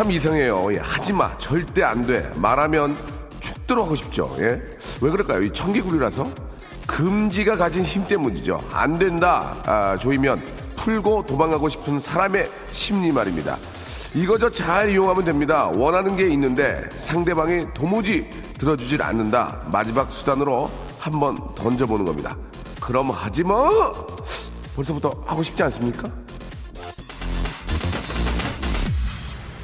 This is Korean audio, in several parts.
참 이상해요. 예, 하지 마. 절대 안 돼. 말하면 죽도록 하고 싶죠. 예? 왜 그럴까요? 이 청개구리라서? 금지가 가진 힘 때문이죠. 안 된다. 아, 조이면 풀고 도망가고 싶은 사람의 심리 말입니다. 이거저 잘 이용하면 됩니다. 원하는 게 있는데 상대방이 도무지 들어주질 않는다. 마지막 수단으로 한번 던져보는 겁니다. 그럼 하지 마! 벌써부터 하고 싶지 않습니까?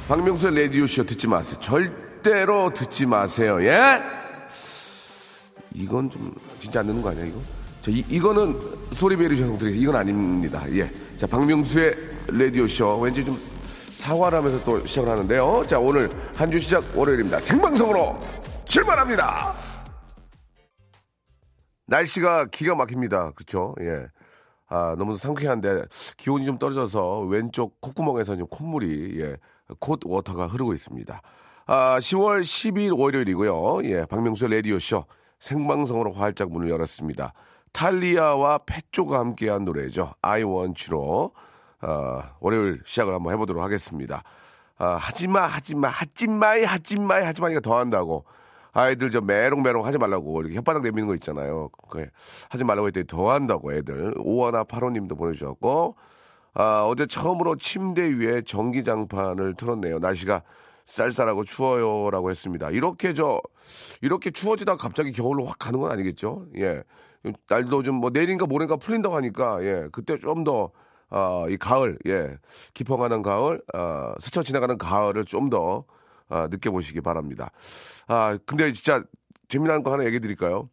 박명수의 라디오쇼 듣지 마세요. 절대로 듣지 마세요. 예? 이건 좀 진짜 안 되는 거 아니야, 이거? 자, 이, 이거는 소리베리 형들이 이건 아닙니다. 예. 자, 박명수의 라디오쇼. 왠지 좀 사과를 하면서 또 시작을 하는데요. 자, 오늘 한 주 시작 월요일입니다. 생방송으로 출발합니다. 날씨가 기가 막힙니다. 그렇죠? 예. 아, 너무 상쾌한데 기온이 좀 떨어져서 왼쪽 콧구멍에서 좀 콧물이 예. 콧 워터가 흐르고 있습니다. 아, 10월 12일 월요일이고요. 예, 박명수의 라디오쇼 생방송으로 활짝 문을 열었습니다. 탈리아와 패조가 함께한 노래죠. I want you로 아, 월요일 시작을 한번 해보도록 하겠습니다. 아, 하지마, 하지마, 하지마이, 하지마이, 하지마니까 더 한다고. 아이들 저 메롱메롱 하지 말라고 이렇게 혓바닥 내미는 거 있잖아요. 그 하지 말라고 했더니 더 한다고 애들. 오하나 파로님도 보내주셨고 아, 어제 처음으로 침대 위에 전기장판을 틀었네요. 날씨가 쌀쌀하고 추워요라고 했습니다. 이렇게 저 이렇게 추워지다 갑자기 겨울로 확 가는 건 아니겠죠? 예. 날도 좀 뭐 내일인가 모레인가 풀린다고 하니까 예. 그때 좀더 아, 이 가을, 예. 깊어가는 가을, 아, 스쳐 지나가는 가을을 좀 더, 아, 느껴보시기 바랍니다. 아, 근데 진짜 재미난 거 하나 얘기 드릴까요?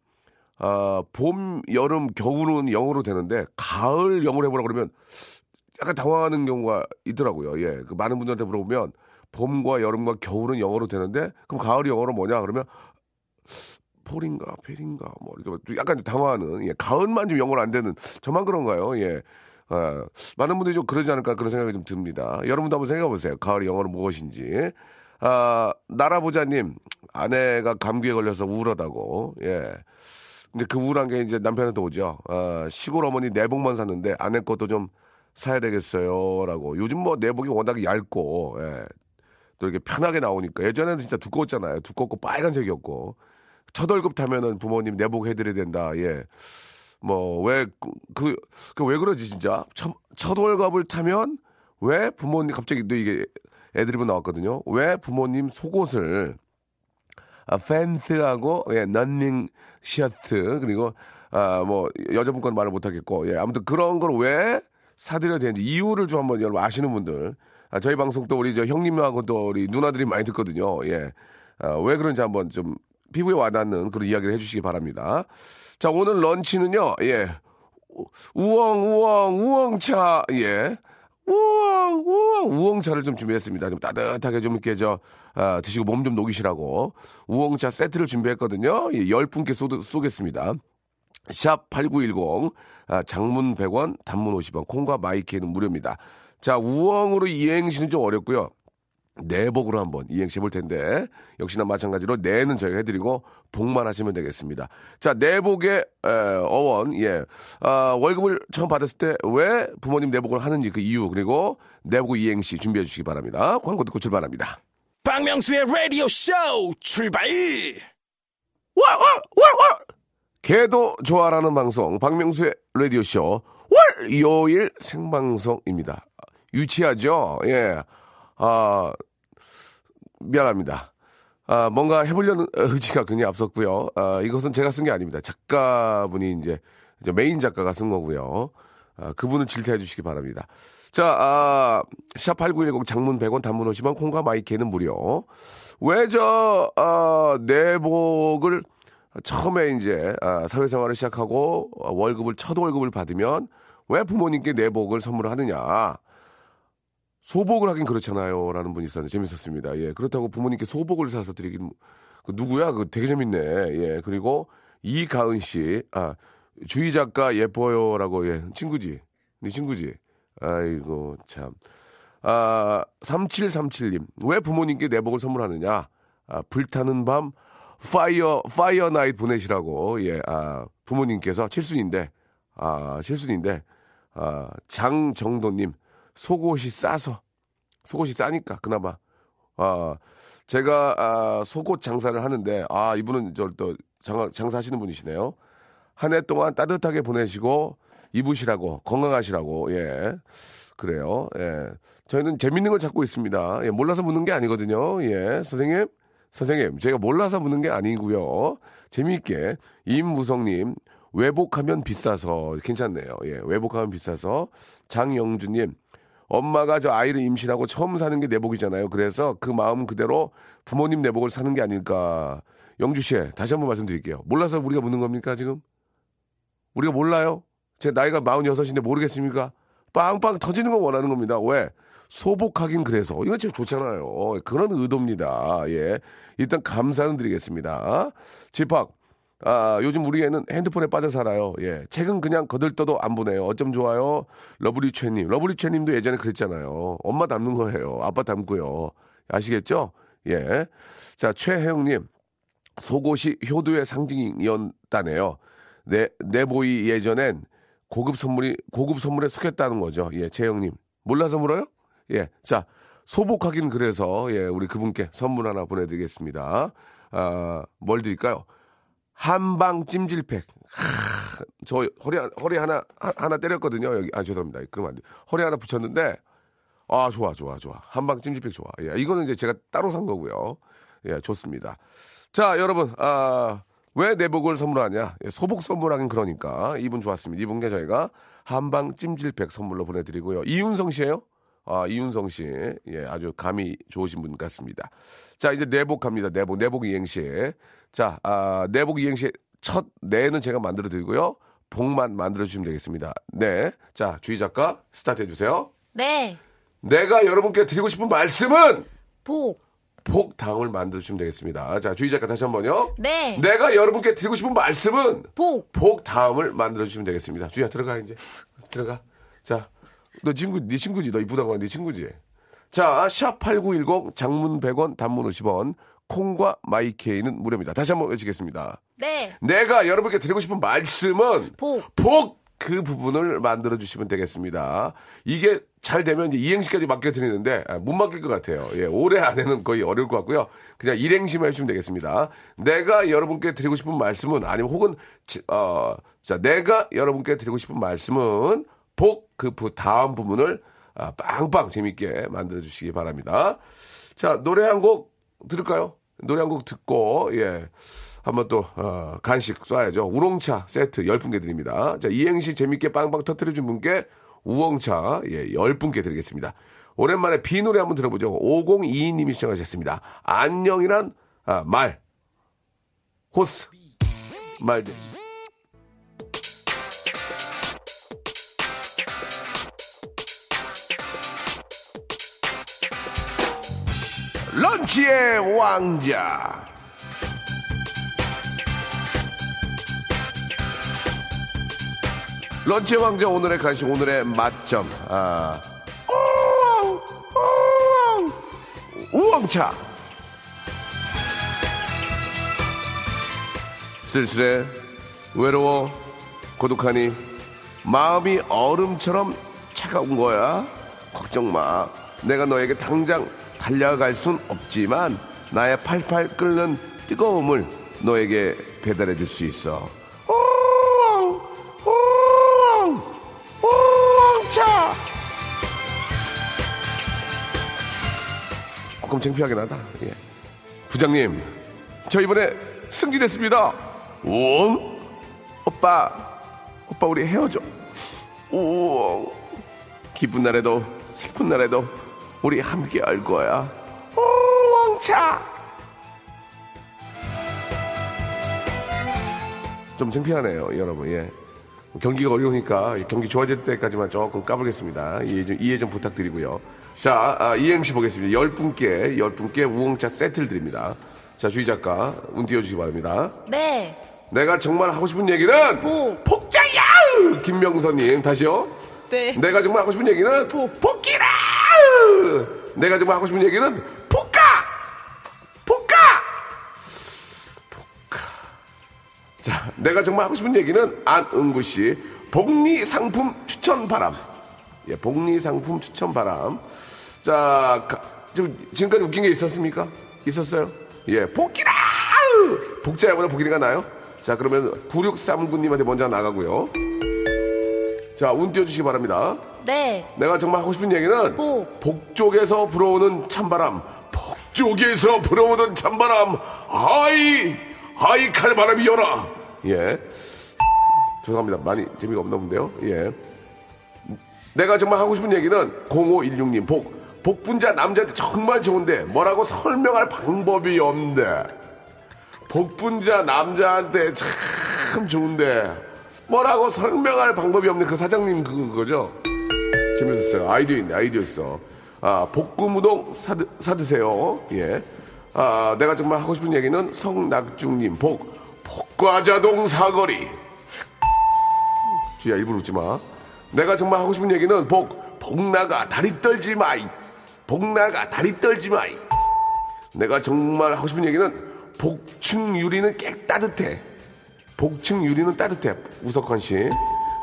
아, 봄, 여름, 겨울은 영어로 되는데, 가을 영어로 해보라 그러면 약간 당황하는 경우가 있더라고요. 예. 그 많은 분들한테 물어보면 봄과 여름과 겨울은 영어로 되는데 그럼 가을이 영어로 뭐냐 그러면 폴인가 펠인가 뭐 이렇게 약간 당황하는 예. 가을만 좀 영어로 안 되는 저만 그런가요? 예. 아, 많은 분들이 좀 그러지 않을까 그런 생각이 좀 듭니다. 여러분도 한번 생각해 보세요. 가을이 영어로 무엇인지. 아, 나라보자님 아내가 감기에 걸려서 우울하다고. 예. 근데 그 우울한 게 이제 남편한테 오죠. 아, 시골 어머니 내복만 샀는데 아내 것도 좀 사야 되겠어요. 라고. 요즘 뭐 내복이 워낙 얇고, 예. 또 이렇게 편하게 나오니까. 예전에는 진짜 두꺼웠잖아요. 두껍고 빨간색이었고. 첫 월급 타면은 부모님 내복 해드려야 된다. 예. 뭐, 왜, 그, 그, 왜 그러지, 진짜? 첫, 첫 월급을 타면 왜 부모님, 갑자기 또 이게 애드립은 나왔거든요. 왜 부모님 속옷을, 아, 팬트하고, 예, 런닝 셔츠, 그리고, 아, 뭐, 여자분 건 말을 못 하겠고, 예, 아무튼 그런 걸 왜, 사드려야 되는지 이유를 좀 한번 여러분 아시는 분들 아, 저희 방송 또 우리 저 형님하고 또 우리 누나들이 많이 듣거든요. 예. 아, 왜 그런지 한번 좀 피부에 와닿는 그런 이야기를 해주시기 바랍니다. 자 오늘 런치는요. 예. 우엉 우엉 우엉차 예. 우엉 우엉 우엉차를 좀 준비했습니다. 좀 따뜻하게 좀 이렇게 저 아, 드시고 몸 좀 녹이시라고 우엉차 세트를 준비했거든요. 예, 10분께 쏘, 쏘겠습니다. 샵 8910, 아, 장문 100원, 단문 50원, 콩과 마이 케이는 무료입니다. 자, 우엉으로 이행시는 좀 어렵고요. 내복으로 한번 이행시 해볼 텐데, 역시나 마찬가지로 내는 저희가 해드리고, 복만 하시면 되겠습니다. 자, 내복의 에, 어원, 예. 아, 월급을 처음 받았을 때 왜 부모님 내복을 하는지 그 이유, 그리고 내복 이행시 준비해 주시기 바랍니다. 광고 듣고 출발합니다. 박명수의 라디오 쇼 출발! 와, 와, 와, 와! 개도 좋아라는 방송 박명수의 라디오 쇼 월요일 생방송입니다. 유치하죠? 예. 아 미안합니다. 아 뭔가 해보려는 의지가 굉장히 앞섰고요. 아 이것은 제가 쓴 게 아닙니다. 작가분이 이제, 메인 작가가 쓴 거고요. 아, 그분은 질타해 주시기 바랍니다. 자, 아, 샵8910 장문 100원 단문 50원 콩과 마이케는 무료. 왜 저, 아, 내복을 처음에 이제 아, 사회생활을 시작하고 월급을 첫 월급을 받으면 왜 부모님께 내복을 선물을 하느냐? 소복을 하긴 그렇잖아요. 라는 분이 있었는데 재밌었습니다. 예. 그렇다고 부모님께 소복을 사서 드리긴, 그 누구야? 그 되게 재밌네. 예. 그리고 이가은 씨, 아, 주희 작가 예뻐요라고, 예. 친구지. 네 친구지. 아이고, 참. 아, 3737님. 왜 부모님께 내복을 선물하느냐? 아, 불타는 밤, 파이어, 파이어 나잇 보내시라고, 예, 아, 부모님께서 칠순인데, 아, 칠순인데, 아, 장정도님, 속옷이 싸서, 속옷이 싸니까, 그나마. 아, 제가, 아, 속옷 장사를 하는데, 아, 이분은 저또 장사, 장사하시는 분이시네요. 한 해 동안 따뜻하게 보내시고, 입으시라고, 건강하시라고, 예. 그래요, 예. 저희는 재밌는 걸 찾고 있습니다. 예, 몰라서 묻는 게 아니거든요. 예, 선생님. 선생님, 제가 몰라서 묻는 게 아니고요. 재미있게 임무성님 외복하면 비싸서 괜찮네요. 예, 외복하면 비싸서 장영주님 엄마가 저 아이를 임신하고 처음 사는 게 내복이잖아요. 그래서 그 마음 그대로 부모님 내복을 사는 게 아닐까. 영주 씨, 다시 한번 말씀드릴게요. 몰라서 우리가 묻는 겁니까 지금? 우리가 몰라요? 제 나이가 46인데 모르겠습니까? 빵빵 터지는 거 원하는 겁니다. 왜? 소복하긴 그래서 이거 진짜 좋잖아요. 그런 의도입니다. 예, 일단 감사는 드리겠습니다. 집합. 아, 요즘 우리 애는 핸드폰에 빠져 살아요. 예. 책은 그냥 거들떠도 안 보내요. 어쩜 좋아요? 러브리 최님. 러브리 최님도 예전에 그랬잖아요. 엄마 닮는 거예요. 아빠 닮고요. 아시겠죠? 예. 자, 최혜영님. 속옷이 효도의 상징이었다네요. 내, 내보이 예전엔 고급 선물이, 고급 선물에 숙였다는 거죠. 예, 최혜영님. 몰라서 물어요? 예. 자, 소복하긴 그래서, 예, 우리 그분께 선물 하나 보내드리겠습니다. 아, 뭘 드릴까요? 한방 찜질팩. 하, 저 허리, 허리 하나, 하나 때렸거든요. 여기. 아, 죄송합니다. 그러면 안 돼. 허리 하나 붙였는데, 아, 좋아, 좋아, 좋아. 한방 찜질팩 좋아. 예, 이거는 이제 제가 따로 산 거고요. 예, 좋습니다. 자, 여러분, 아, 왜 내복을 선물하냐? 예, 소복 선물하긴 그러니까. 이분 좋았습니다. 이분께 저희가 한방 찜질팩 선물로 보내드리고요. 이윤성 씨예요 아, 이윤성 씨. 예, 아주 감이 좋으신 분 같습니다. 자, 이제 내복 갑니다. 내복, 내복 이행시. 자, 아, 내복 이행시 첫 내는 제가 만들어 드리고요. 복만 만들어 주시면 되겠습니다. 네. 자, 주희 작가 스타트 해 주세요. 네. 내가 여러분께 드리고 싶은 말씀은 복. 복 다음을 만들어 주시면 되겠습니다. 자, 주희 작가 다시 한번요. 네. 내가 여러분께 드리고 싶은 말씀은 복. 복 다음을 만들어 주시면 되겠습니다. 주희야 들어가 이제. 들어가. 자, 너 친구, 네 친구지. 너 이쁘다고 하네 친구지. 자, 샵8910 장문 100원, 단문 50원. 콩과 My K는 무료입니다. 다시 한번 외치겠습니다. 네. 내가 여러분께 드리고 싶은 말씀은 복. 복! 그 부분을 만들어 주시면 되겠습니다. 이게 잘 되면 이제 이행시까지 맡겨드리는데 아, 못 맡길 것 같아요. 예, 올해 안에는 거의 어려울 것 같고요. 그냥 일행시만 해주시면 되겠습니다. 내가 여러분께 드리고 싶은 말씀은 아니면 혹은 어, 자 내가 여러분께 드리고 싶은 말씀은 복 그 다음 부분을 아, 빵빵 재밌게 만들어 주시기 바랍니다. 자 노래 한 곡 들을까요? 노래 한 곡 듣고 예. 한번 또 어, 간식 쏴야죠. 우롱차 세트 10분께 드립니다. 자, 이행시 재밌게 빵빵 터트려 준 분께 우엉차 예, 10분께 드리겠습니다. 오랜만에 비 노래 한번 들어보죠. 5022님이 시청하셨습니다. 안녕이란 아, 말 호스 말 런치의 왕자. 런치 왕자 오늘의 간식 오늘의 맛점. 아 우엉차. 쓸쓸해 외로워 고독하니 마음이 얼음처럼 차가운 거야? 걱정 마. 내가 너에게 당장 달려갈 순 없지만 나의 팔팔 끓는 뜨거움을 너에게 배달해 줄 수 있어 차 조금 창피하긴 하다. 예. 부장님, 저 이번에 승진했습니다. 우 오빠, 오빠 우리 헤어져. 우 기쁜 날에도 슬픈 날에도 우리 함께 할 거야. 우엉차. 좀 창피하네요, 여러분. 예. 경기가 어려우니까 경기 좋아질 때까지만 조금 까불겠습니다. 이해 좀, 이해 좀 부탁드리고요. 자, 아, 이행시 보겠습니다. 10분께, 10분께 우엉차 세트를 드립니다. 자, 주희 작가, 운 띄워주시기 바랍니다. 네. 내가 정말 하고 싶은 얘기는 복. 복자야! 김명선님, 다시요. 네. 내가 정말 하고 싶은 얘기는 복. 복기라! 내가 정말 하고 싶은 얘기는 복가! 복가! 복가. 자, 내가 정말 하고 싶은 얘기는 안은구 씨, 복리 상품 추천 바람. 예, 복리 상품 추천 바람. 자, 가- 좀 지금까지 웃긴 게 있었습니까? 있었어요? 예, 복기라! 복자야보다 복기리가 나요? 자, 그러면 9639님한테 먼저 나가고요. 자, 운 띄워주시기 바랍니다. 네. 내가 정말 하고 싶은 얘기는 복. 북쪽에서 불어오는 찬바람 북쪽에서 불어오는 찬바람 아이 아이 칼바람이 열어 예. 죄송합니다. 많이 재미가 없나 본데요. 예. 내가 정말 하고 싶은 얘기는 0516님 복 복분자 남자한테 정말 좋은데 뭐라고 설명할 방법이 없는데. 복분자 남자한테 참 좋은데 뭐라고 설명할 방법이 없는 그 사장님 그- 그거죠 재밌었어요. 아이디어 있네, 아이디어 있어. 아, 볶음우동 사드, 사드세요. 예. 아, 내가 정말 하고 싶은 얘기는 성낙중님, 복, 복과자동 사거리. 주야, 일부러 웃지 마. 내가 정말 하고 싶은 얘기는 복, 복나가 다리 떨지 마이. 복나가 다리 떨지 마이. 내가 정말 하고 싶은 얘기는 복층 유리는 깨 따뜻해. 복층 유리는 따뜻해. 우석환 씨.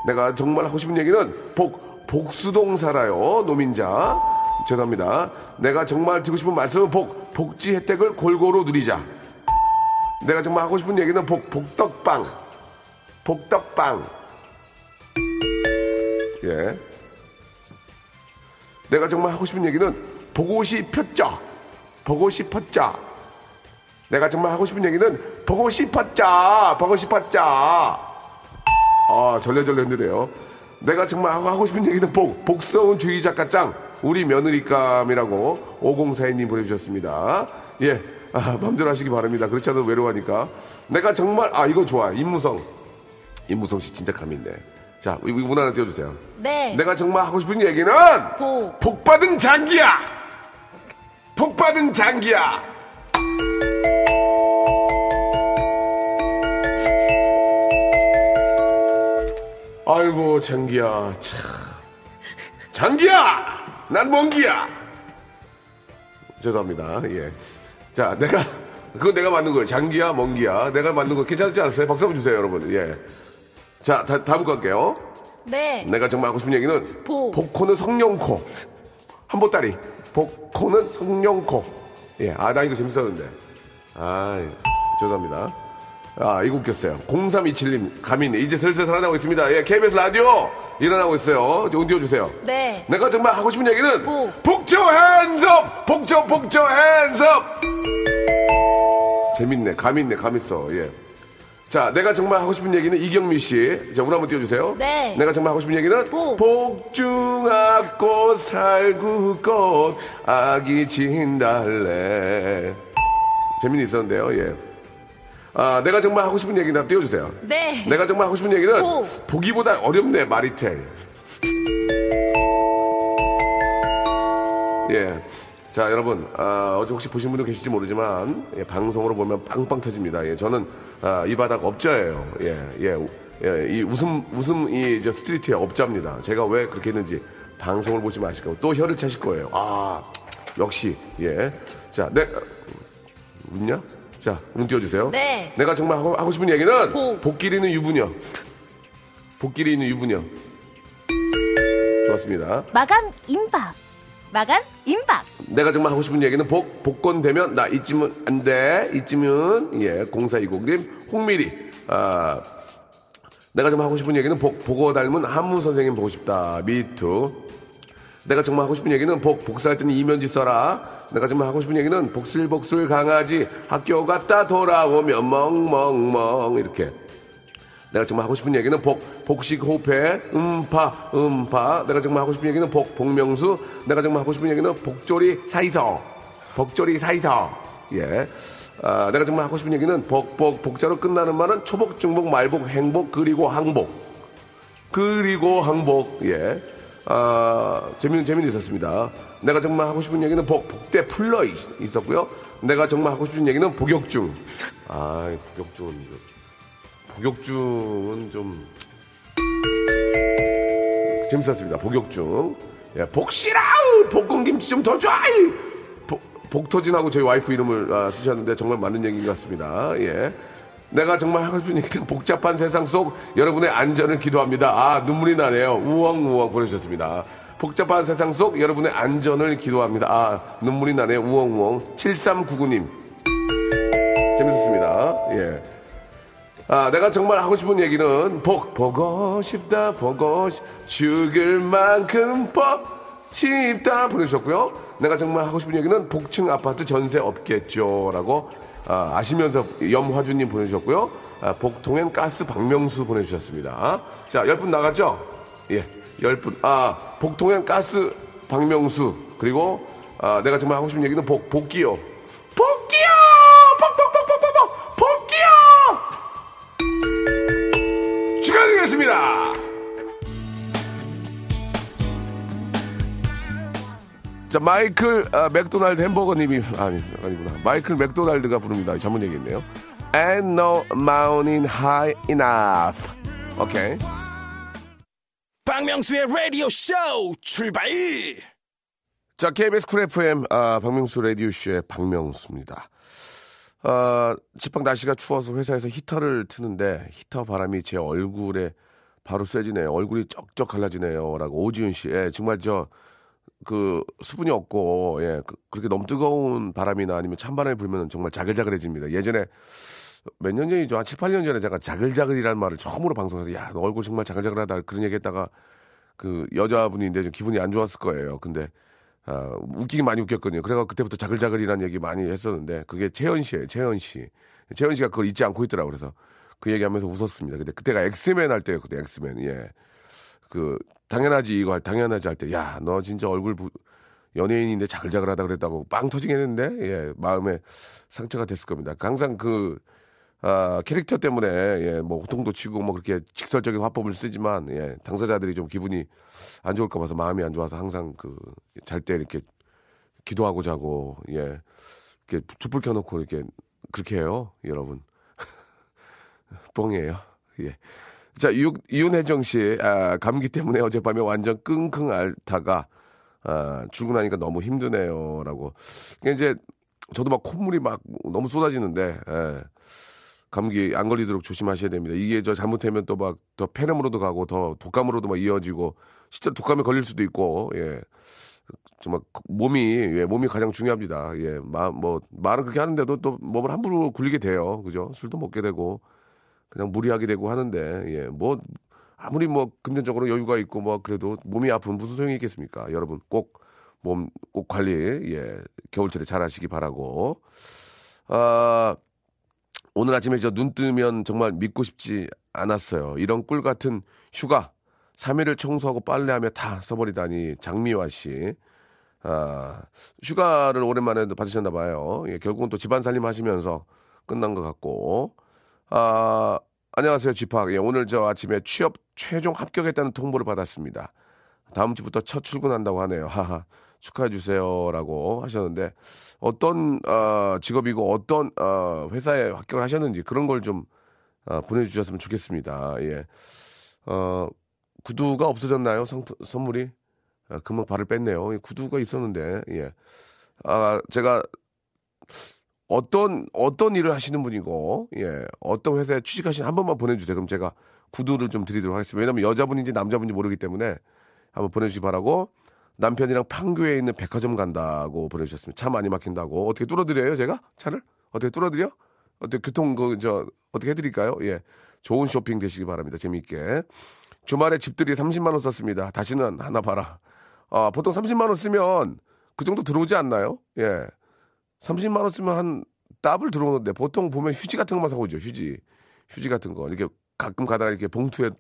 내가 정말 하고 싶은 얘기는 복, 복수동 살아요. 노민자. 죄송합니다. 내가 정말 드리고 싶은 말씀은 복, 복지 혜택을 골고루 누리자. 내가 정말 하고 싶은 얘기는 복, 복덕빵. 복덕빵. 예. 내가 정말 하고 싶은 얘기는 보고 싶었죠. 보고 싶었죠. 내가 정말 하고 싶은 얘기는 보고 싶었자 보고 싶었자 아 절레절레 흔드네요 내가 정말 하고, 싶은 얘기는 복 복서운 주의 작가 짱 우리 며느리감이라고 5042님 보내주셨습니다. 예 아, 마음대로 하시기 바랍니다. 그렇지 않아도 외로워하니까. 내가 정말 아 이거 좋아. 임무성. 임무성 씨 진짜 감이 있네 자 이거 문 하나 띄워주세요. 네. 내가 정말 하고 싶은 얘기는 복. 복 받은 장기야. 복 받은 장기야 아이고 장기야. 참 장기야! 난 먼기야! 죄송합니다. 예자 내가 그거 내가 만든 거예요. 장기야 먼기야. 내가 만든 거 괜찮지 않았어요? 박수 한번 주세요 여러분. 예자 다음 거 할게요. 네. 내가 정말 하고 싶은 얘기는 복. 복코는 성령코. 한보따리. 복코는 성령코. 예아 나 이거 재밌었는데. 아 죄송합니다 아 이거 웃겼어요 0327님 가민 이제 슬슬 살아나고 있습니다 예 KBS 라디오 일어나고 있어요 좀 띄워주세요 네. 내가 정말 하고 싶은 얘기는 복. 복조 핸섭 복조 복조 핸섭 재밌네 감 있네 감 있어 예. 자 내가 정말 하고 싶은 얘기는 이경미 씨 자 우리 한번 띄워주세요 네. 내가 정말 하고 싶은 얘기는 복. 복중아꽃 살구꽃 아기 진달래 재미는 있었는데요 예. 아 내가 정말 하고 싶은 한번 띄워주세요 네. 내가 정말 하고 싶은 얘기는 복. 보기보다 어렵네 마리텔 예. 자, 여러분, 아, 어제 혹시 보신 분도 계실지 모르지만, 예, 방송으로 보면 빵빵 터집니다. 예, 저는, 아, 이 바닥 업자예요. 예, 예, 우- 예, 이 웃음, 웃음, 이, 저 스트리트의 업자입니다. 제가 왜 그렇게 했는지 방송을 보시면 아실 거고, 또 혀를 차실 거예요. 아, 역시, 예. 자, 내, 웃냐? 자, 눈 띄워주세요. 네. 내가 정말 하고, 하고 싶은 얘기는, 복. 복끼리 있는 유부녀. 복끼리 있는 유부녀. 좋았습니다. 마감 임박. 마감 임박. 내가 정말 하고 싶은 얘기는 복, 복권 되면 나 이쯤은 안 돼. 이쯤은, 예, 0420님, 홍미리. 아, 내가 정말 하고 싶은 얘기는 복, 보고 닮은 한무 선생님 보고 싶다. 미투. 내가 정말 하고 싶은 얘기는 복, 복사할 때는 이면지 써라. 내가 정말 하고 싶은 얘기는 복슬복슬 강아지 학교 갔다 돌아오면 멍멍멍. 이렇게. 내가 정말 하고 싶은 얘기는 복, 복식 호패, 음파, 음파. 내가 정말 하고 싶은 얘기는 복, 복명수. 내가 정말 하고 싶은 얘기는 복조리 사이서. 복조리 사이서. 예. 아, 내가 정말 하고 싶은 얘기는 복, 복, 복자로 끝나는 말은 초복, 중복, 말복, 행복, 그리고 항복. 그리고 항복, 예. 아, 재미는 재미는 있었습니다. 내가 정말 하고 싶은 얘기는 복, 복대 풀러 있- 있었고요. 내가 정말 하고 싶은 얘기는 복역중. 아, 복역중은 좀- 복역중은 좀 재밌었습니다. 복역중. 예, 복시라우! 볶음김치 좀 더 줘! 복터진하고 저희 와이프 이름을 아, 쓰셨는데 정말 맞는 얘기인 것 같습니다. 예. 내가 정말 하고 싶은 얘기는 복잡한 세상 속 여러분의 안전을 기도합니다. 아, 눈물이 나네요. 우엉우엉 보내주셨습니다. 복잡한 세상 속 여러분의 안전을 기도합니다. 아, 눈물이 나네요. 우엉우엉. 7399님. 재밌었습니다. 예. 아, 내가 정말 하고 싶은 얘기는 복 보고 싶다 보고 싶 죽을 만큼 보고 싶다 보내주셨고요. 내가 정말 하고 싶은 얘기는 복층 아파트 전세 없겠죠 라고 아, 아시면서 염화주님 보내주셨고요. 아, 복통엔 가스 박명수 보내주셨습니다. 자, 열분 나갔죠? 예, 열 분. 아, 복통엔 가스 박명수 그리고 아, 내가 정말 하고 싶은 얘기는 복 복기요. 복기요! 복복복복복복 복기요! 축하드리겠습니다. 자, 마이클 아, 맥도날드 햄버거님이 아니 아니구나. 마이클 맥도날드가 부릅니다. 잘못 얘기했네요. Ain't no mountain high enough. 오케이. 박명수의 라디오 쇼 출발! 자, KBS 쿨 FM 아, 박명수 라디오 쇼의 박명수입니다. 아, 집밖 날씨가 추워서 회사에서 히터를 트는데 히터 바람이 제 얼굴에 바로 쐬지네요. 얼굴이 쩍쩍 갈라지네요 라고 오지윤 씨. 예, 정말 저 그 수분이 없고 예 그, 렇게 너무 뜨거운 바람이나 아니면 찬바람이 불면 정말 자글자글해집니다. 예전에 몇 년 전이죠 한 7, 8년 전에 제가 자글자글이라는 말을 처음으로 방송에서 야 너 얼굴 정말 자글자글하다 그런 얘기 했다가 그 여자분인데 좀 기분이 안 좋았을 거예요. 근데 아, 웃기긴 많이 웃겼거든요. 그래가 그때부터 자글자글이라는 얘기 많이 했었는데 그게 채연 씨예요. 채연 씨. 채연 씨가 그걸 잊지 않고 있더라고 그래서 그 얘기하면서 웃었습니다. 근데 그때가 엑스맨 할 때였거든요. 엑스맨. 예. 그 당연하지 이거 할 당연하지 할 때 야 너 진짜 얼굴 부- 연예인인데 자글자글하다 그랬다고 빵 터지게 했는데 예 마음에 상처가 됐을 겁니다. 항상 그 아, 캐릭터 때문에 예, 뭐 호통도 치고 뭐 그렇게 직설적인 화법을 쓰지만 예, 당사자들이 좀 기분이 안 좋을까 봐서 마음이 안 좋아서 항상 그 잘 때 이렇게 기도하고 자고 예 이렇게 촛불 켜놓고 이렇게 그렇게 해요 여러분 뻥이에요 예. 자, 유, 이윤혜정 씨, 아, 감기 때문에 어젯밤에 완전 끙끙 앓다가, 아, 출근하니까 너무 힘드네요. 라고. 이게 이제, 저도 막 콧물이 막 너무 쏟아지는데, 예. 감기 안 걸리도록 조심하셔야 됩니다. 이게 저 잘못하면 또 막 더 폐렴으로도 가고 더 독감으로도 막 이어지고, 실제로 독감에 걸릴 수도 있고, 예. 정말 몸이, 예, 몸이 가장 중요합니다. 예, 마, 뭐, 말은 그렇게 하는데도 또 몸을 함부로 굴리게 돼요. 그죠? 술도 먹게 되고, 그냥 무리하게 되고 하는데 예 뭐 아무리 뭐 금전적으로 여유가 있고 뭐 그래도 몸이 아프면 무슨 소용이 있겠습니까 여러분 꼭 몸 꼭 관리 예 겨울철에 잘 하시기 바라고 아 오늘 아침에 저 눈 뜨면 정말 믿고 싶지 않았어요 이런 꿀 같은 휴가 3일을 청소하고 빨래하며 다 써버리다니 장미화 씨 아, 휴가를 오랜만에 받으셨나 봐요. 예, 결국은 또 집안 살림 하시면서 끝난 것 같고. 아, 안녕하세요, 집합. 예, 오늘 저 아침에 취업 최종 합격했다는 통보를 받았습니다. 다음 주부터 첫 출근한다고 하네요. 하하. 축하해 주세요라고 하셨는데 어떤 어, 직업이고 어떤 어, 회사에 합격을 하셨는지 그런 걸좀 어, 보내주셨으면 좋겠습니다. 예. 어, 구두가 없어졌나요? 성, 선물이? 아, 금방 발을 뺐네요. 이 구두가 있었는데, 예. 아, 제가 어떤, 어떤 일을 하시는 분이고, 예. 어떤 회사에 취직하신 한 번만 보내주세요. 그럼 제가 구두를 좀 드리도록 하겠습니다. 왜냐면 여자분인지 남자분인지 모르기 때문에 한번 보내주시기 바라고, 남편이랑 판교에 있는 백화점 간다고 보내주셨습니다. 차 많이 막힌다고. 어떻게 뚫어드려요, 제가? 차를? 어떻게 뚫어드려? 어떻게 교통, 그, 저, 어떻게 해드릴까요? 예. 좋은 쇼핑 되시기 바랍니다. 재미있게. 주말에 집들이 30만원 썼습니다. 다시는 하나 봐라. 아, 보통 30만원 쓰면 그 정도 들어오지 않나요? 예. 30만원 쓰면 한 더블 들어오는데 보통 보면 휴지 같은 것만 사오죠. 휴지. 휴지 같은 거. 이렇게 가끔 가다가 이렇게 봉투에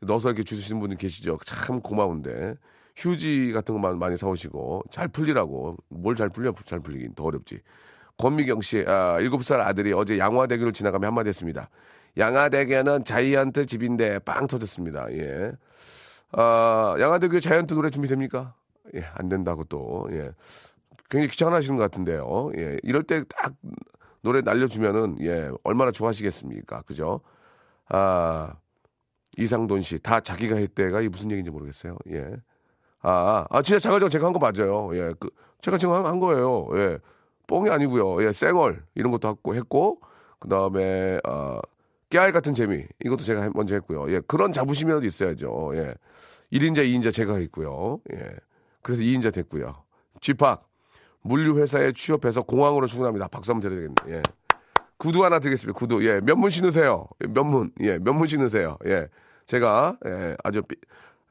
넣어서 이렇게 주시는 분이 계시죠. 참 고마운데. 휴지 같은 것만 많이 사오시고 잘 풀리라고. 뭘 잘 풀려? 잘 풀리긴 더 어렵지. 권미경 씨, 아, 7살 아들이 어제 양화대교를 지나가며 한마디 했습니다. 양화대교는 자이언트 집인데 빵 터졌습니다. 예. 아, 양아대교 자이언트 노래 준비됩니까? 예, 안 된다고 또, 예. 굉장히 귀찮아하시는 것 같은데요. 예, 이럴 때 딱 노래 날려주면은, 예, 얼마나 좋아하시겠습니까? 그죠? 아, 이상돈 씨, 다 자기가 했대가 이게 무슨 얘기인지 모르겠어요. 예. 아, 아, 진짜 자가지고 제가 한 거 맞아요. 예, 그, 제가 지금 한, 한 거예요. 예. 뽕이 아니고요. 예, 쌩얼, 이런 것도 했고, 했고, 그 다음에, 어, 깨알 같은 재미, 이것도 제가 먼저 했고요. 예, 그런 자부심이라도 있어야죠. 예. 1인자, 2인자 제가 했고요. 예. 그래서 2인자 됐고요. 쥐팍, 물류회사에 취업해서 공항으로 출근합니다. 박수 한번 드려야겠네요. 예. 구두 하나 드리겠습니다. 구두. 예, 면문 신으세요. 예, 면문. 예, 면문 신으세요. 예. 제가, 예, 아주, 삐-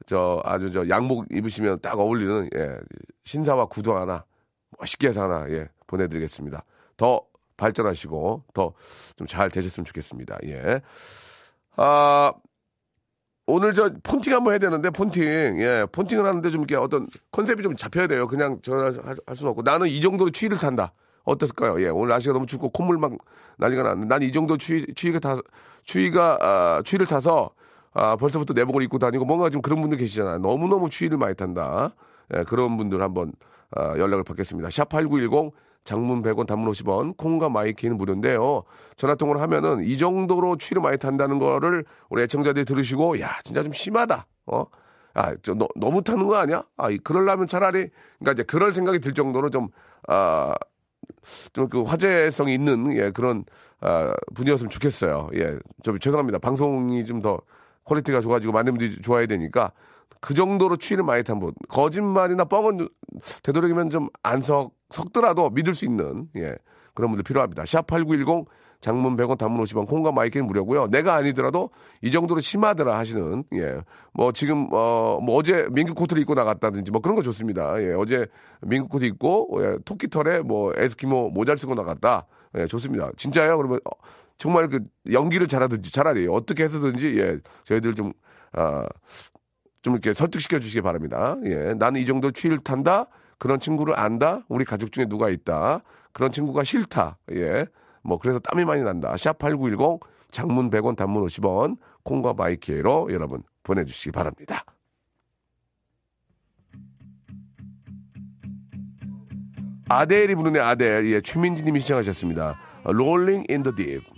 저, 아주 저 양복 입으시면 딱 어울리는, 예, 신사와 구두 하나, 멋있게 해서 하나, 예, 보내드리겠습니다. 더 발전하시고, 더 좀 잘 되셨으면 좋겠습니다. 예. 아, 오늘 저 폰팅 한번 해야 되는데 폰팅 예 폰팅을 하는데 좀 이렇게 어떤 컨셉이 좀 잡혀야 돼요 그냥 저할 할 수는 없고 나는 이 정도로 추위를 탄다 어땠을까요 예 오늘 날씨가 너무 춥고 콧물 막 난리가 났는데 난 이 정도 추위 추위가 타 추위가 아, 추위를 타서 아 벌써부터 내복을 입고 다니고 뭔가 좀 그런 분들 계시잖아요 너무 너무 추위를 많이 탄다 예 그런 분들 한번 아, 연락을 받겠습니다 샵 #8910 장문 100원, 단문 50원, 콩과 My K는 무료인데요. 전화통화를 하면은 이 정도로 추위를 많이 탄다는 거를 우리 애청자들이 들으시고, 야, 진짜 좀 심하다. 어? 아, 저, 너, 너무 타는 거 아니야? 아, 이- 그러려면 차라리, 그러니까 이제 그럴 생각이 들 정도로 좀, 아, 좀그 화제성이 있는, 예, 그런, 아, 분이었으면 좋겠어요. 예, 좀 죄송합니다. 방송이 좀 더 quality가 좋아지고 많은 분들이 좋아해야 되니까 그 정도로 추위를 많이 탄 분. 거짓말이나 뻥은 되도록이면 좀 안 석, 석더라도 믿을 수 있는, 예, 그런 분들 필요합니다. 샵8910 장문 100원 단문 50원 콩과 My K는 무료고요. 내가 아니더라도 이 정도로 심하더라 하시는 예. 뭐 지금 어 뭐 어제 밍크 코트를 입고 나갔다든지 뭐 그런 거 좋습니다. 예. 어제 밍크 코트 입고 예. 토끼 털에 뭐 에스키모 모자를 쓰고 나갔다. 예, 좋습니다. 진짜요? 그러면 어, 정말 그 연기를 잘하든지 차라리 어떻게 해서든지 예. 저희들 좀 아, 좀 이렇게 설득시켜 주시기 바랍니다. 예. 나는 이 정도 추위를 탄다. 그런 친구를 안다. 우리 가족 중에 누가 있다. 그런 친구가 싫다. 예. 뭐 그래서 땀이 많이 난다. 샵 8910 장문 100원 단문 50원 콩과 My K로 여러분 보내 주시기 바랍니다. 아델이 부르는 아델. 예. 최민지 님이 신청하셨습니다. Rolling in the Deep.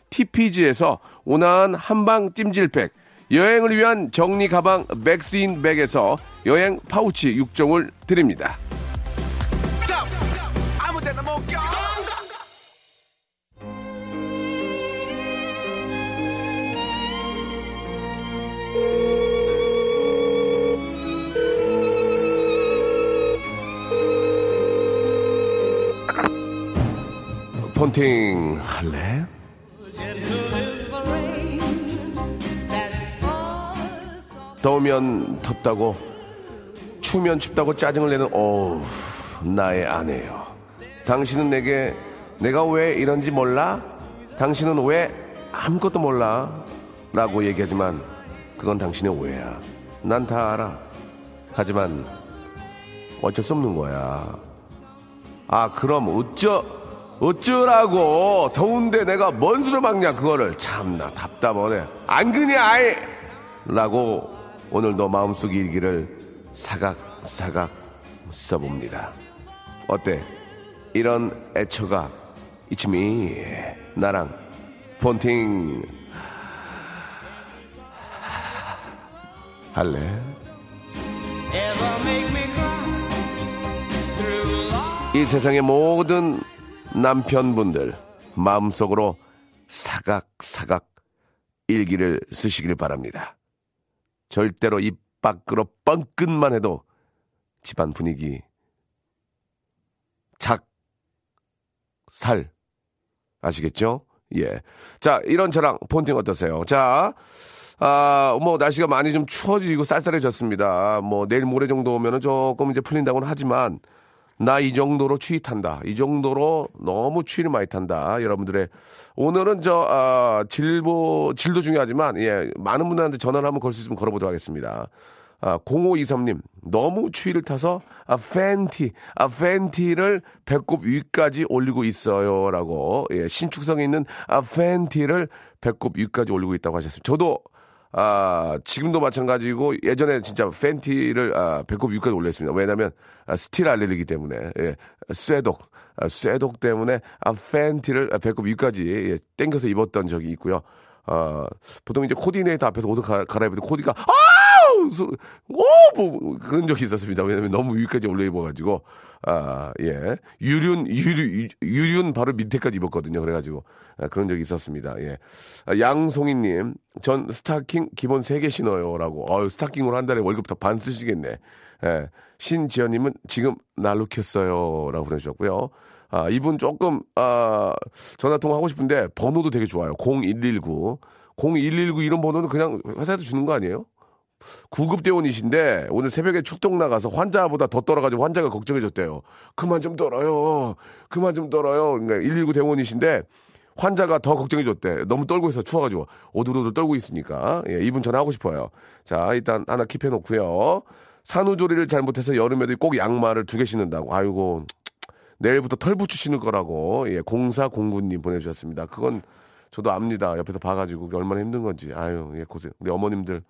TPG에서 온화한 한방 찜질팩, 여행을 위한 정리 가방 맥스인 백에서 여행 파우치 6종을 드립니다. 폰팅 할래? 더우면 덥다고 추우면 춥다고 짜증을 내는 어우 나의 아내요. 당신은 내게 내가 왜 이런지 몰라? 당신은 왜 아무것도 몰라? 라고 얘기하지만 그건 당신의 오해야. 난 다 알아. 하지만 어쩔 수 없는 거야. 아 그럼 어쩌 어쩌라고. 더운데 내가 뭔 수로 막냐 그거를. 참나 답답하네. 안 그냐 아이! 라고 오늘도 마음속 일기를 사각사각 써봅니다 어때 이런 애처가 이쯤이 나랑 폰팅 할래? 이 세상의 모든 남편분들 마음속으로 사각사각 일기를 쓰시길 바랍니다. 절대로 입 밖으로 뻥끗만 해도 집안 분위기 착, 살 아시겠죠? 예. 자, 이런 저랑 폰팅 어떠세요? 자, 아, 뭐, 날씨가 많이 좀 추워지고 쌀쌀해졌습니다. 뭐, 내일 모레 정도 오면은 조금 이제 풀린다고는 하지만, 나 이 정도로 추위 탄다. 이 정도로 너무 추위를 많이 탄다. 여러분들의, 오늘은 저, 아, 질보, 질도 중요하지만, 예, 많은 분들한테 전화를 한번 걸 수 있으면 걸어보도록 하겠습니다. 아, 0523님, 너무 추위를 타서, 아, 팬티, 아, 팬티를 배꼽 위까지 올리고 있어요. 라고, 예, 신축성에 있는, 아, 팬티를 배꼽 위까지 올리고 있다고 하셨습니다. 저도, 아, 지금도 마찬가지고, 예전에 진짜 팬티를, 아, 배꼽 위까지 올렸습니다. 왜냐면, 아, 스틸 알레르기 때문에, 예, 쇠독, 아, 쇠독 때문에, 아, 팬티를 아, 배꼽 위까지, 예, 땡겨서 입었던 적이 있고요. 아, 보통 이제 코디네이터 앞에서 옷을 가, 갈아입을 때 코디가, 아우! 소- 오! 뭐, 그런 적이 있었습니다. 왜냐면 너무 위까지 올려 입어가지고, 아, 예. 유륜, 유륜, 유륜 바로 밑에까지 입었거든요. 그래가지고, 아, 그런 적이 있었습니다. 예. 아, 양송이님, 전 스타킹 기본 3개 신어요. 라고. 어유 스타킹으로 한 달에 월급 더 반 쓰시겠네. 예. 신지연님은 지금 날로 켰어요. 라고 보내주셨고요. 아, 이분 조금, 아, 전화통화 하고 싶은데 번호도 되게 좋아요. 0119. 0119 이런 번호는 그냥 회사에서 주는 거 아니에요? 구급대원이신데 오늘 새벽에 출동 나가서 환자보다 더 떨어가지고 환자가 걱정해줬대요. 그만 좀 떨어요. 그만 좀 떨어요. 그러니까 119 대원이신데 환자가 더 걱정해줬대. 너무 떨고 있어 추워가지고 오들오들 떨고 있으니까 예, 이분 전화하고 싶어요. 자 일단 하나 킵해놓고요. 산후조리를 잘못해서 여름에도 꼭 양말을 두 개 신는다고. 아이고 내일부터 털부츠 신을 거라고 예, 0409님 보내주셨습니다. 그건 저도 압니다. 옆에서 봐가지고 얼마나 힘든 건지. 아유 예, 고생. 우리 어머님들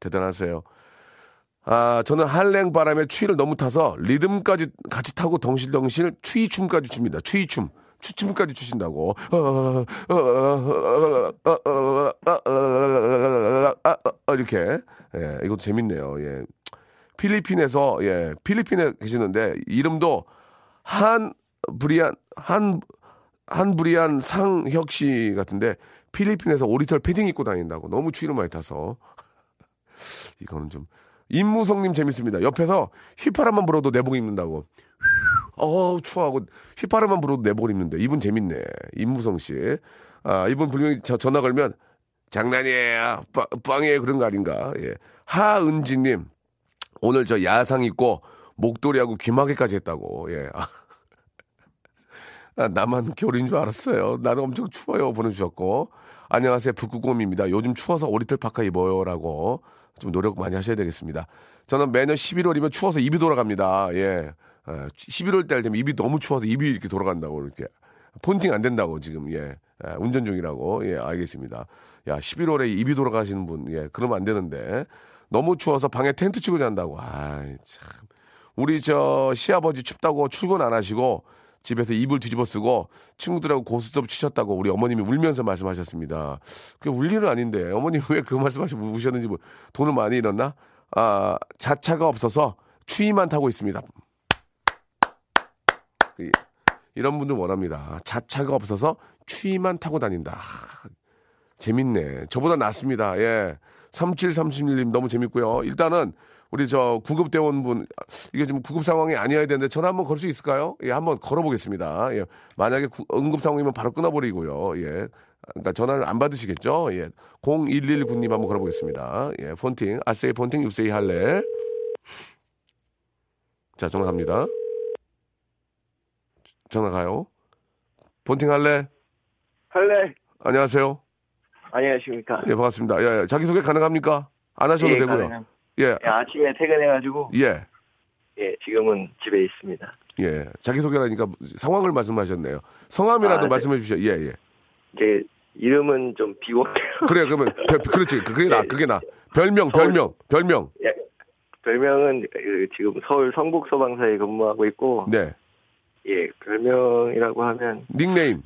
대단하세요. 아, 저는 한랭 바람에 추위를 너무 타서 리듬까지 같이 타고 덩실덩실 추위춤까지 춥니다. 추위춤. 추춤까지 추신다고. 이렇게. 예, 이것도 재밌네요. 예. 필리핀에서, 예, 필리핀에 계시는데, 이름도 한, 브리안, 한, 한 브리안 상혁 씨 같은데, 필리핀에서 오리털 패딩 입고 다닌다고. 너무 추위를 많이 타서. 이거는 좀 임무성님 재밌습니다. 옆에서 휘파람만 불어도 내복 입는다고. 어우 추워하고 휘파람만 불어도 내복 입는데 이분 재밌네. 임무성 씨. 아 이분 분명히 저 전화 걸면 장난이에요. 빵, 빵이에요 그런 거 아닌가. 예. 하은지님 오늘 저 야상 입고 목도리하고 귀마개까지 했다고. 예. 아, 나만 겨울인 줄 알았어요. 나는 엄청 추워요. 보내주셨고. 안녕하세요. 북구곰입니다. 요즘 추워서 오리털 파카 입어요라고 좀 노력 많이 하셔야 되겠습니다. 저는 매년 11월이면 추워서 입이 돌아갑니다. 예. 11월 달 되면 입이 너무 추워서 입이 이렇게 돌아간다고 이렇게 폰팅 안 된다고 지금 예. 예, 운전 중이라고 예 알겠습니다. 야 11월에 입이 돌아가시는 분 예 그러면 안 되는데 너무 추워서 방에 텐트 치고 잔다고 아참 우리 저 시아버지 춥다고 출근 안 하시고 집에서 이불 뒤집어 쓰고 친구들하고 고스톱 치셨다고 우리 어머님이 울면서 말씀하셨습니다. 그게 울 일은 아닌데 어머님 왜 그 말씀하시고 우셨는지 뭐 돈을 많이 잃었나? 아 자차가 없어서 추위만 타고 있습니다. 이- 이런 분들 원합니다. 자차가 없어서 추위만 타고 다닌다. 하, 재밌네. 저보다 낫습니다. 예. 3731님 너무 재밌고요. 일단은 우리 저 구급대원분 이게 좀 구급 상황이 아니어야 되는데 전화 한번 걸 수 있을까요? 예, 한번 걸어보겠습니다. 예. 만약에 구- 응급 상황이면 바로 끊어버리고요. 예. 그러니까 전화를 안 받으시겠죠? 예. 0119님 한번 걸어보겠습니다. 예. 폰팅, 아세이 폰팅, 육세이 할래. 자, 전화 갑니다. 전화 가요. 폰팅 할래? 할래? 안녕하세요. 안녕하십니까? 예, 반갑습니다. 예, 예. 자기소개 가능합니까? 안 하셔도 예, 되고요. 가능합- 예, 예, 아침에 퇴근해가지고 예, 예, 지금은 집에 있습니다. 예. 자기소개라니까 상황을 말씀하셨네요. 성함이라도 아, 네. 말씀해 주셔. 예, 예. 제 이름은 좀 비공개로 그래, 그러면, 별- 그렇지. 그게 나, 예. 그게 나. 별명, 별명, 별명. 예, 별명은 그 지금 서울 성북소방서에 근무하고 있고 네. 예, 별명이라고 하면 닉네임.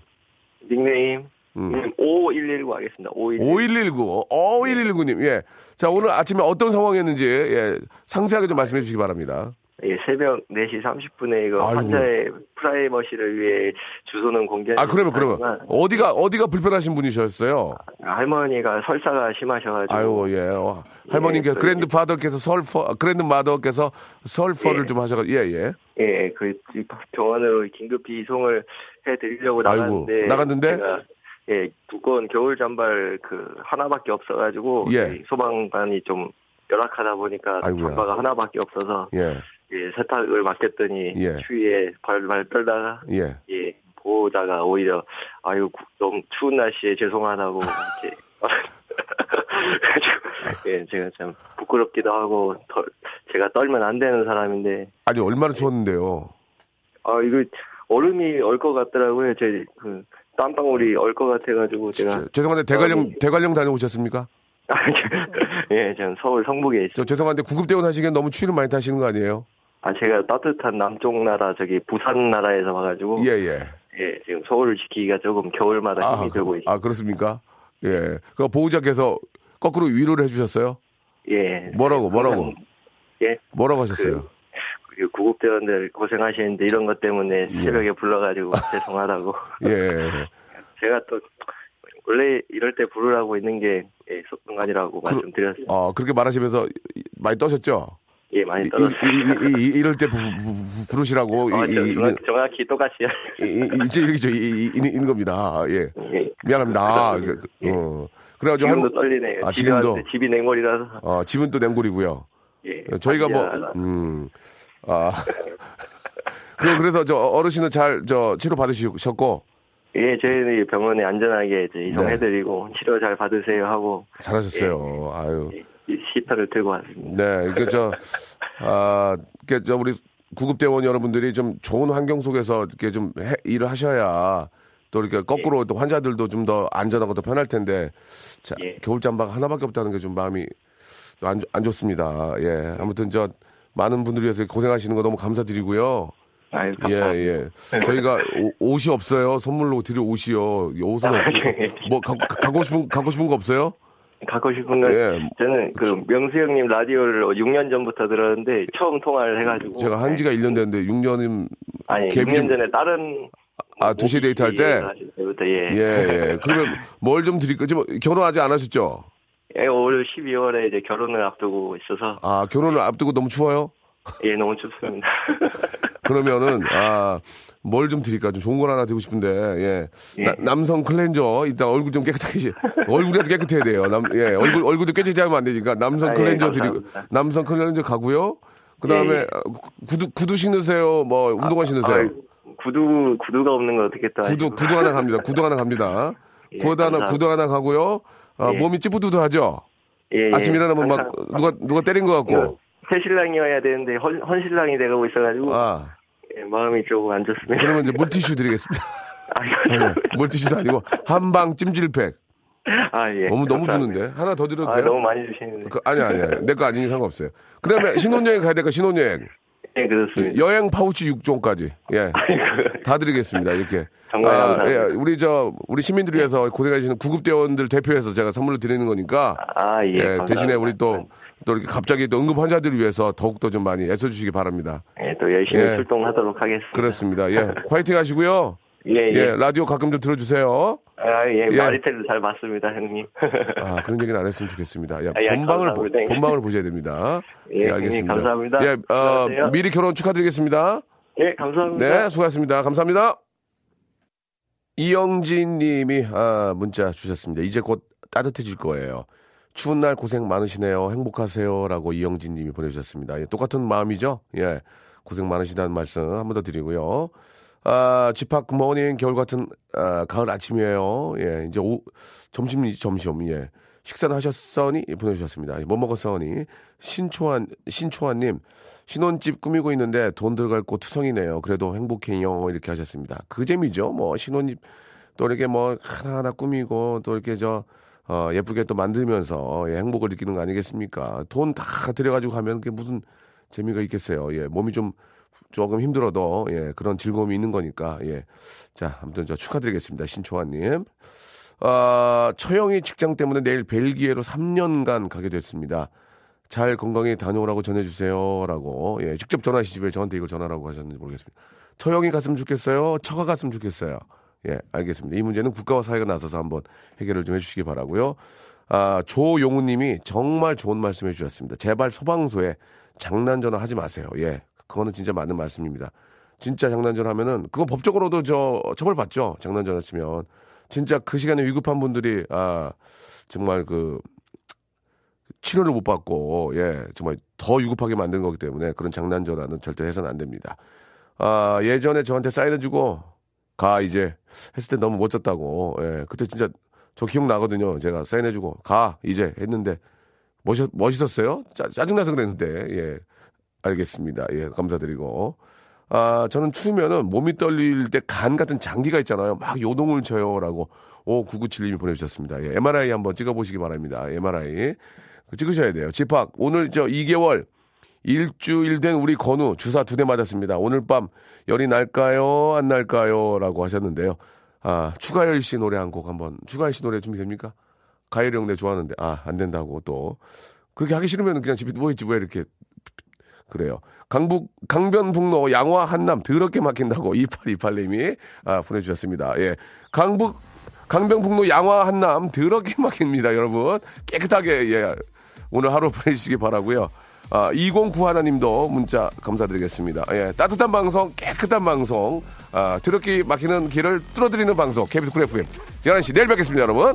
닉네임 음. 5119 하겠습니다. 5119. 5119. 어, 5119님. 예. 자, 오늘 아침에 어떤 상황이었는지, 예, 상세하게 좀 말씀해 주시기 바랍니다. 예, 새벽 4시 30분에 이거 아이고. 환자의 프라이버시를 위해 주소는 공개 아, 그러면, 그러면. 어디가, 어디가 불편하신 분이셨어요? 할머니가 설사가 심하셔가지고 아유, 예. 어, 할머님께, 예, grandfather께서 설퍼, grandmother께서 설퍼를 예. 좀 하셔가지고, 예, 예. 예, 그 병원으로 긴급히 이송을 해드리려고 아이고, 나갔는데 나갔는데? 예, 두꺼운 겨울 잠발 그 하나밖에 없어가지고 예. 이 소방관이 좀 열악하다 보니까 아이고야. 잠바가 하나밖에 없어서 예, 예, 세탁을 맡겼더니 예. 추위에 발발 떨다가 예. 예 보호자가 오히려 아유 구- 너무 추운 날씨에 죄송하다고 이렇게 그래가지고 예 제가 참 부끄럽기도 하고 덜, 제가 떨면 안 되는 사람인데 아니 얼마나 추웠는데요. 아 이거 얼음이 얼 것 같더라고요 제그 땀방울이 얼 것 같아가지고 제가 저- 죄송한데 대관령 어, 대관령 다녀오셨습니까? 예 저는 서울 성북에 저 죄송한데 구급대원 하시기엔 너무 추위를 많이 타시는 거 아니에요? 아 제가 따뜻한 남쪽 나라 저기 부산 나라에서 와가지고 예, 예. 예, 지금 서울을 지키기가 조금 겨울마다 힘이 들고 있어요. 아, 그렇습니까? 예. 그 보호자께서 거꾸로 위로를 해주셨어요? 예. 뭐라고, 뭐라고? 예. 뭐라고 하셨어요? 그 구급대원들 고생하시는데 이런 것 때문에 예. 새벽에 불러가지고 죄송하다고. 예. 제가 또 원래 이럴 때 부르라고 있는 게 예, 속동관이라고 말씀드렸어요. 어, 그렇게 말하시면서 많이 떠셨죠? 예, 많이 이, 떨었어요. 이, 이, 이, 이 럴 때 부, 부, 부, 부르시라고. 어, 이, 저 이, 정확, 정확히 똑같이요. 이, 이, 이제 이렇게 이, 이, 있는 겁니다. 예. 예. 미안합니다. 그, 예. 어. 그래가지고 지금도 한, 떨리네요. 아, 지금도? 집이 냉골이라서. 어, 집은 또 냉골이고요. 예. 저희가 뭐. 음, 아. 그, 그래서 저 어르신은 잘, 저, 치료 받으셨고, 예, 저희는 병원에 안전하게 이제 네. 이송해드리고 치료 잘 받으세요 하고 잘하셨어요. 아유. 이- 이 시터를 들고 왔습니다. 네, 이게 저, 아, 이게 저 우리 구급대원 여러분들이 좀 좋은 환경 속에서 이렇게 좀 해- 일을 하셔야 또 이렇게 거꾸로 또 환자들도 좀 더 안전하고 더 편할 텐데, 자, 예. 겨울 잠바가 하나밖에 없다는 게 좀 마음이 좀 안, 좋- 안 좋습니다. 예. 아무튼 저 많은 분들을 위해서 고생하시는 거 너무 감사드리고요. 아유, 예, 감사합니다. 예. 저희가 옷- 옷이 없어요. 선물로 드릴 옷이요. 이 옷은 아, 없고. 네. 뭐, 갖고, 갖고 싶은, 갖고 싶은 거 없어요? 갖고 싶은 건 예. 저는 그 명수 형님 라디오를 6년 전부터 들었는데 처음 통화를 해가지고 제가 한 지가 1년 됐는데 6년은 아니 갭이 6년 좀- 전에 다른 아, 두시 데이트 할 때? 예. 예, 예. 그러면 뭘 좀 드릴까? 지금 결혼 아직 안 하셨죠? 예, 올 12월에 이제 결혼을 앞두고 있어서 아, 결혼을 앞두고 너무 추워요? 예, 너무 춥습니다. 그러면은, 아, 뭘 좀 드릴까? 좀 좋은 걸 하나 드리고 싶은데, 예. 예. 나- 남성 클렌저, 일단 얼굴 좀 깨끗하게, 시- 얼굴이라도 깨끗해야 돼요. 남, 예, 얼굴, 얼굴도 깨끗이 하면 안 되니까, 남성 아, 예, 클렌저 드리고. 남성 클렌저 가고요. 그 다음에, 예, 예. 구두, 구두 신으세요? 뭐, 운동화 신으세요? 아, 구두 구두가 없는 거 어떻게 또 구두. 구두 하나 갑니다. 구두 하나 갑니다. 예, 구두 하나. 구두 하나 가고요. 아, 예. 몸이 찌뿌두두하죠? 예, 예. 아침 일어나면 막, 누가, 누가 때린 것 같고. 그새 신랑이어야 되는데 헌, 헌 신랑이 돼가고 있어가지고 아, 예, 마음이 조금 안 좋습니다. 그러면 이제 물티슈 드리겠습니다. 아, 예, 물티슈도 아니고, 한방 찜질팩. 아, 예. 너무, 너무. 주는데. 하나 더 드려도 아, 돼요? 너무 많이 주시는데. 그, 아니, 아니, 아니. 내 거 아니니 상관없어요. 그 다음에 신혼여행 가야 될까, 신혼여행. 예, 그렇습니다. 여행 파우치 6종까지. 예. 아이고, 다 드리겠습니다. 이렇게. 정말 아, 감사합니다. 예, 우리 저, 우리 시민들 위해서 고생하시는 구급대원들 대표해서 제가 선물을 드리는 거니까. 아, 예. 예. 대신에 우리 또, 또 이렇게 갑자기 또 응급 환자들을 위해서 더욱더 좀 많이 애써주시기 바랍니다. 예, 또 열심히 예. 출동하도록 하겠습니다. 그렇습니다. 예. 화이팅 하시고요. 예, 예. 예, 라디오 가끔 좀 들어주세요. 아, 예, 예. 마리텔도 잘 맞습니다, 형님. 아, 그런 얘기는 안 했으면 좋겠습니다. 야, 아, 예, 본방을, 보-. 본방을 보셔야 됩니다. 예, 형님, 감사합니다. 예, 어. 미리 결혼 축하드리겠습니다. 예, 감사합니다. 네, 수고하셨습니다. 감사합니다. 이영진 님이, 아, 문자 주셨습니다. 이제 곧 따뜻해질 거예요. 추운 날 고생 많으시네요. 행복하세요. 라고 이영진 님이 보내주셨습니다. 예, 똑같은 마음이죠? 예. 고생 많으시다는 말씀 한 번 더 드리고요. 아, 집합 굿모닝 겨울 같은 아, 가을 아침이에요. 예, 이제 오, 점심이지 점심. 예. 식사는 하셨어니? 예, 보내주셨습니다. 예, 뭐 먹었어니? 신초한, 신초한님, 신혼집 꾸미고 있는데 돈 들어갈 곳 투성이네요. 그래도 행복해요. 이렇게 하셨습니다. 그 재미죠. 뭐, 신혼집 또 이렇게 뭐, 하나하나 꾸미고 또 이렇게 저, 어, 예쁘게 또 만들면서 예, 행복을 느끼는 거 아니겠습니까? 돈 다 들여가지고 가면 그게 무슨 재미가 있겠어요. 예, 몸이 좀 조금 힘들어도 예, 그런 즐거움이 있는 거니까 예. 자, 아무튼 저 축하드리겠습니다. 신초아님. 아, 처형이 직장 때문에 내일 벨기에로 3년간 가게 됐습니다. 잘 건강히 다녀오라고 전해주세요라고 예, 직접 전화하시지 왜 저한테 이걸 전화라고 하셨는지 모르겠습니다. 처형이 갔으면 좋겠어요. 처가 갔으면 좋겠어요. 예, 알겠습니다. 이 문제는 국가와 사회가 나서서 한번 해결을 좀 해주시기 바라고요. 아, 조용우님이 정말 좋은 말씀해 주셨습니다. 제발 소방서에 장난 전화 하지 마세요. 예, 그거는 진짜 맞는 말씀입니다. 진짜 장난 전화 하면은 그건 법적으로도 저 처벌 받죠. 장난 전화 치면 진짜 그 시간에 위급한 분들이 아 정말 그 치료를 못 받고 예 정말 더 위급하게 만든 거기 때문에 그런 장난 전화는 절대 해서는 안 됩니다. 아 예전에 저한테 사인해 주고 가 이제 했을 때 너무 멋졌다고 예 그때 진짜 저 기억 나거든요. 제가 사인해 주고 가 이제 했는데 멋있 멋있었어요. 짜, 짜증나서 그랬는데 예 알겠습니다. 예 감사드리고 아 저는 추우면은 몸이 떨릴 때 간 같은 장기가 있잖아요. 막 요동을 쳐요라고 5997님이 보내주셨습니다. 예, MRI 한번 찍어보시기 바랍니다. MRI 찍으셔야 돼요. 집합 오늘 저 2개월 일주일 된 우리 건우 주사 두 대 맞았습니다. 오늘 밤 열이 날까요? 안 날까요? 라고 하셨는데요. 아, 추가열 씨 노래 한 곡 한번, 추가열 씨 노래 준비됩니까? 가열이 형내 좋아하는데, 아, 안 된다고 또. 그렇게 하기 싫으면 그냥 집에 누워있지 왜 이렇게. 그래요. 강북, 강변북로 양화 한남 더럽게 막힌다고 2828님이 아, 보내주셨습니다. 예. 강북, 강변북로 양화 한남 더럽게 막힙니다, 여러분. 깨끗하게, 예. 오늘 하루 보내시기 바라고요 아, 209 하나님도 문자 감사드리겠습니다. 예, 따뜻한 방송, 깨끗한 방송, 아, 드럽게 막히는 길을 뚫어드리는 방송, KBS 쿨 FM. 재환 씨, 내일 뵙겠습니다, 여러분.